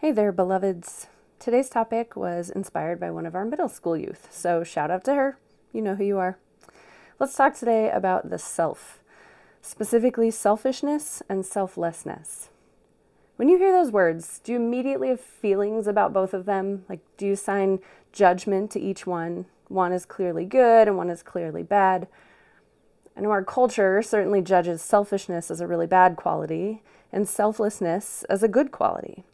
Hey there, beloveds. Today's topic was inspired by one of our middle school youth, so shout out to her. You know who you are. Let's talk today about the self, specifically selfishness and selflessness. When you hear those words, do you immediately have feelings about both of them? Like, do you assign judgment to each one? One is clearly good and one is clearly bad. I know our culture certainly judges selfishness as a really bad quality and selflessness as a good quality.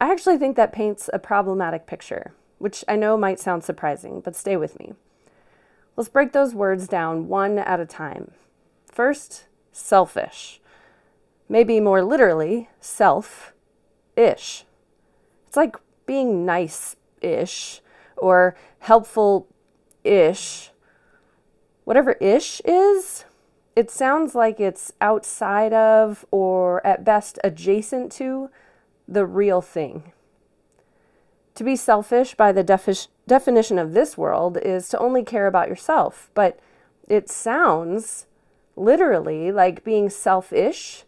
I actually think that paints a problematic picture, which I know might sound surprising, but stay with me. Let's break those words down one at a time. First, selfish. Maybe more literally, self ish. It's like being nice ish or helpful ish. Whatever ish is, it sounds like it's outside of or at best adjacent to the real thing. To be selfish, by the defi- definition of this world, is to only care about yourself. But it sounds literally like being selfish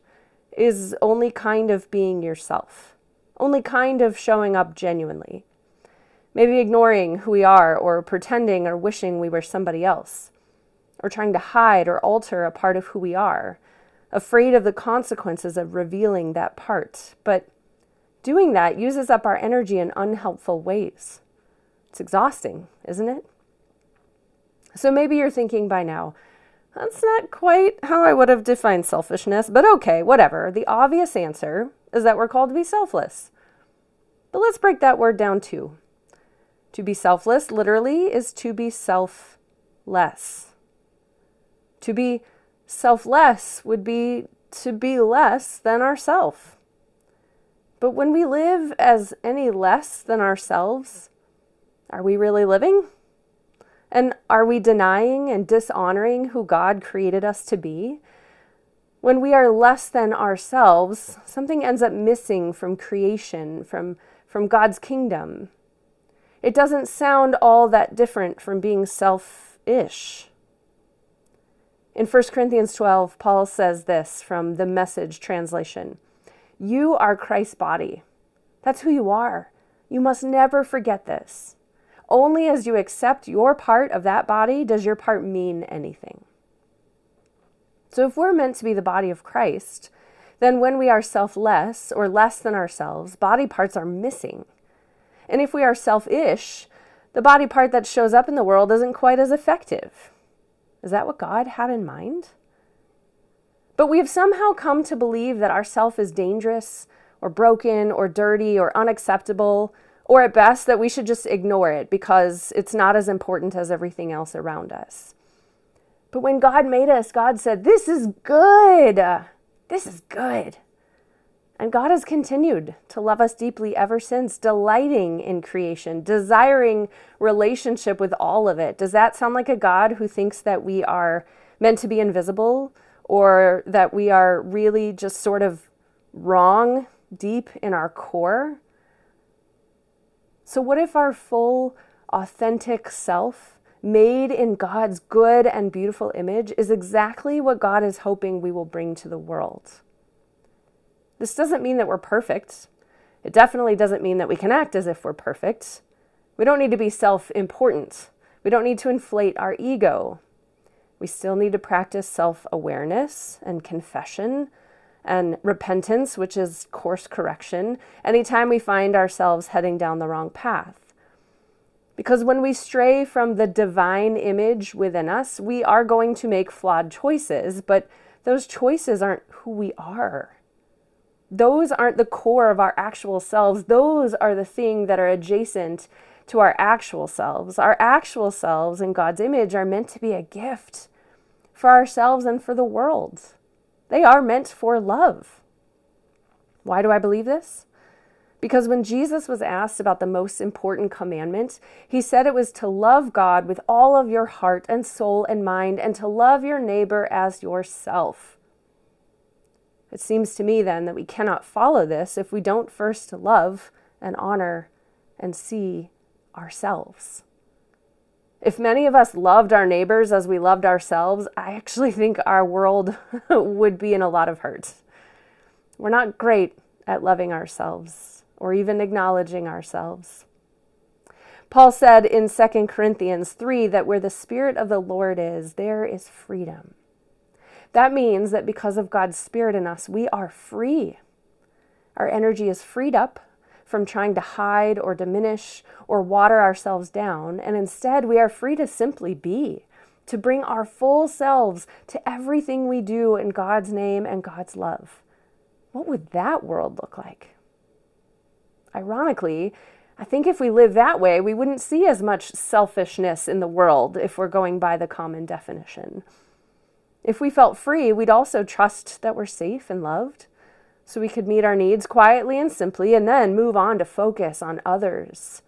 is only kind of being yourself, only kind of showing up genuinely. Maybe ignoring who we are, or pretending or wishing we were somebody else, or trying to hide or alter a part of who we are, afraid of the consequences of revealing that part. But Doing that uses up our energy in unhelpful ways. It's exhausting, isn't it? So maybe you're thinking by now, that's not quite how I would have defined selfishness, but okay, whatever. The obvious answer is that we're called to be selfless. But let's break that word down too. To be selfless, literally, is to be selfless. To be selfless would be to be less than ourself. But when we live as any less than ourselves, are we really living? And are we denying and dishonoring who God created us to be? When we are less than ourselves, something ends up missing from creation, from, from God's kingdom. It doesn't sound all that different from being selfish. In 1 Corinthians 12, Paul says this from the message translation you are Christ's body. That's who you are. You must never forget this. Only as you accept your part of that body does your part mean anything. So, if we're meant to be the body of Christ, then when we are selfless or less than ourselves, body parts are missing. And if we are selfish, the body part that shows up in the world isn't quite as effective. Is that what God had in mind? But we have somehow come to believe that our self is dangerous or broken or dirty or unacceptable, or at best that we should just ignore it because it's not as important as everything else around us. But when God made us, God said, This is good. This is good. And God has continued to love us deeply ever since, delighting in creation, desiring relationship with all of it. Does that sound like a God who thinks that we are meant to be invisible or that we are really just sort of wrong deep in our core. So, what if our full, authentic self, made in God's good and beautiful image, is exactly what God is hoping we will bring to the world? This doesn't mean that we're perfect. It definitely doesn't mean that we can act as if we're perfect. We don't need to be self important. We don't need to inflate our ego. We still need to practice self awareness and confession and repentance, which is course correction, anytime we find ourselves heading down the wrong path. Because when we stray from the divine image within us, we are going to make flawed choices, but those choices aren't who we are. Those aren't the core of our actual selves. Those are the thing that are adjacent to our actual selves. Our actual selves in God's image are meant to be a gift for ourselves and for the world. They are meant for love. Why do I believe this? Because when Jesus was asked about the most important commandment, he said it was to love God with all of your heart and soul and mind and to love your neighbor as yourself. It seems to me then that we cannot follow this if we don't first love and honor and see ourselves. If many of us loved our neighbors as we loved ourselves, I actually think our world would be in a lot of hurt. We're not great at loving ourselves or even acknowledging ourselves. Paul said in 2 Corinthians 3 that where the Spirit of the Lord is, there is freedom. That means that because of God's Spirit in us, we are free. Our energy is freed up from trying to hide or diminish or water ourselves down, and instead we are free to simply be, to bring our full selves to everything we do in God's name and God's love. What would that world look like? Ironically, I think if we live that way, we wouldn't see as much selfishness in the world if we're going by the common definition. If we felt free, we'd also trust that we're safe and loved, so we could meet our needs quietly and simply and then move on to focus on others.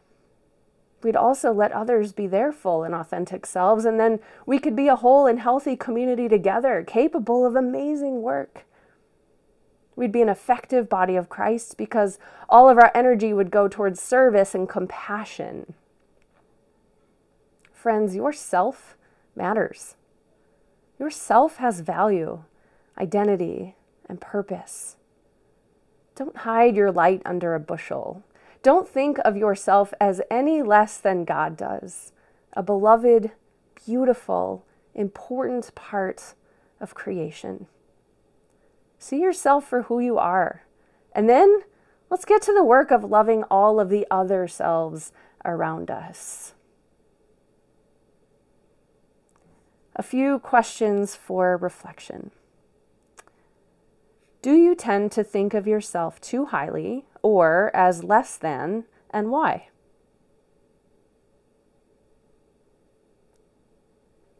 We'd also let others be their full and authentic selves, and then we could be a whole and healthy community together, capable of amazing work. We'd be an effective body of Christ because all of our energy would go towards service and compassion. Friends, your self matters. Your self has value, identity, and purpose. Don't hide your light under a bushel. Don't think of yourself as any less than God does, a beloved, beautiful, important part of creation. See yourself for who you are. And then let's get to the work of loving all of the other selves around us. A few questions for reflection. Do you tend to think of yourself too highly or as less than, and why?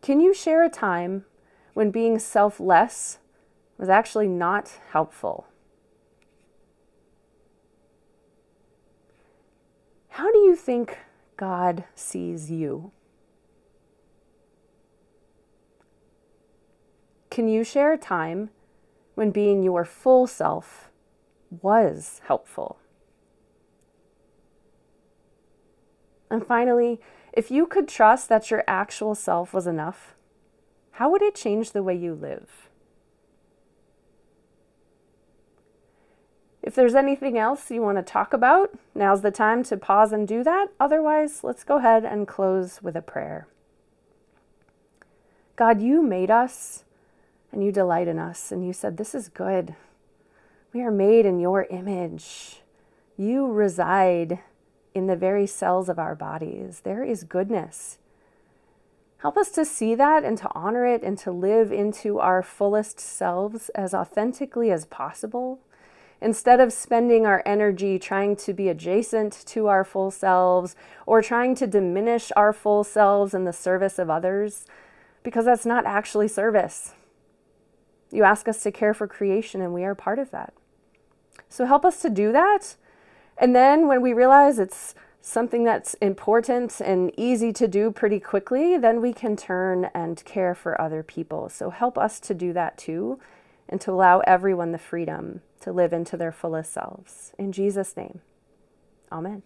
Can you share a time when being selfless was actually not helpful. How do you think God sees you? Can you share a time when being your full self was helpful? And finally, if you could trust that your actual self was enough, how would it change the way you live? If there's anything else you want to talk about, now's the time to pause and do that. Otherwise, let's go ahead and close with a prayer. God, you made us and you delight in us, and you said, This is good. We are made in your image. You reside in the very cells of our bodies. There is goodness. Help us to see that and to honor it and to live into our fullest selves as authentically as possible Instead of spending our energy trying to be adjacent to our full selves or trying to diminish our full selves in the service of others, because that's not actually service. You ask us to care for creation, and we are part of that. So help us to do that. And then when we realize it's something that's important and easy to do pretty quickly, then we can turn and care for other people. So help us to do that too and to allow everyone the freedom to live into their fullest selves. In Jesus' name, amen.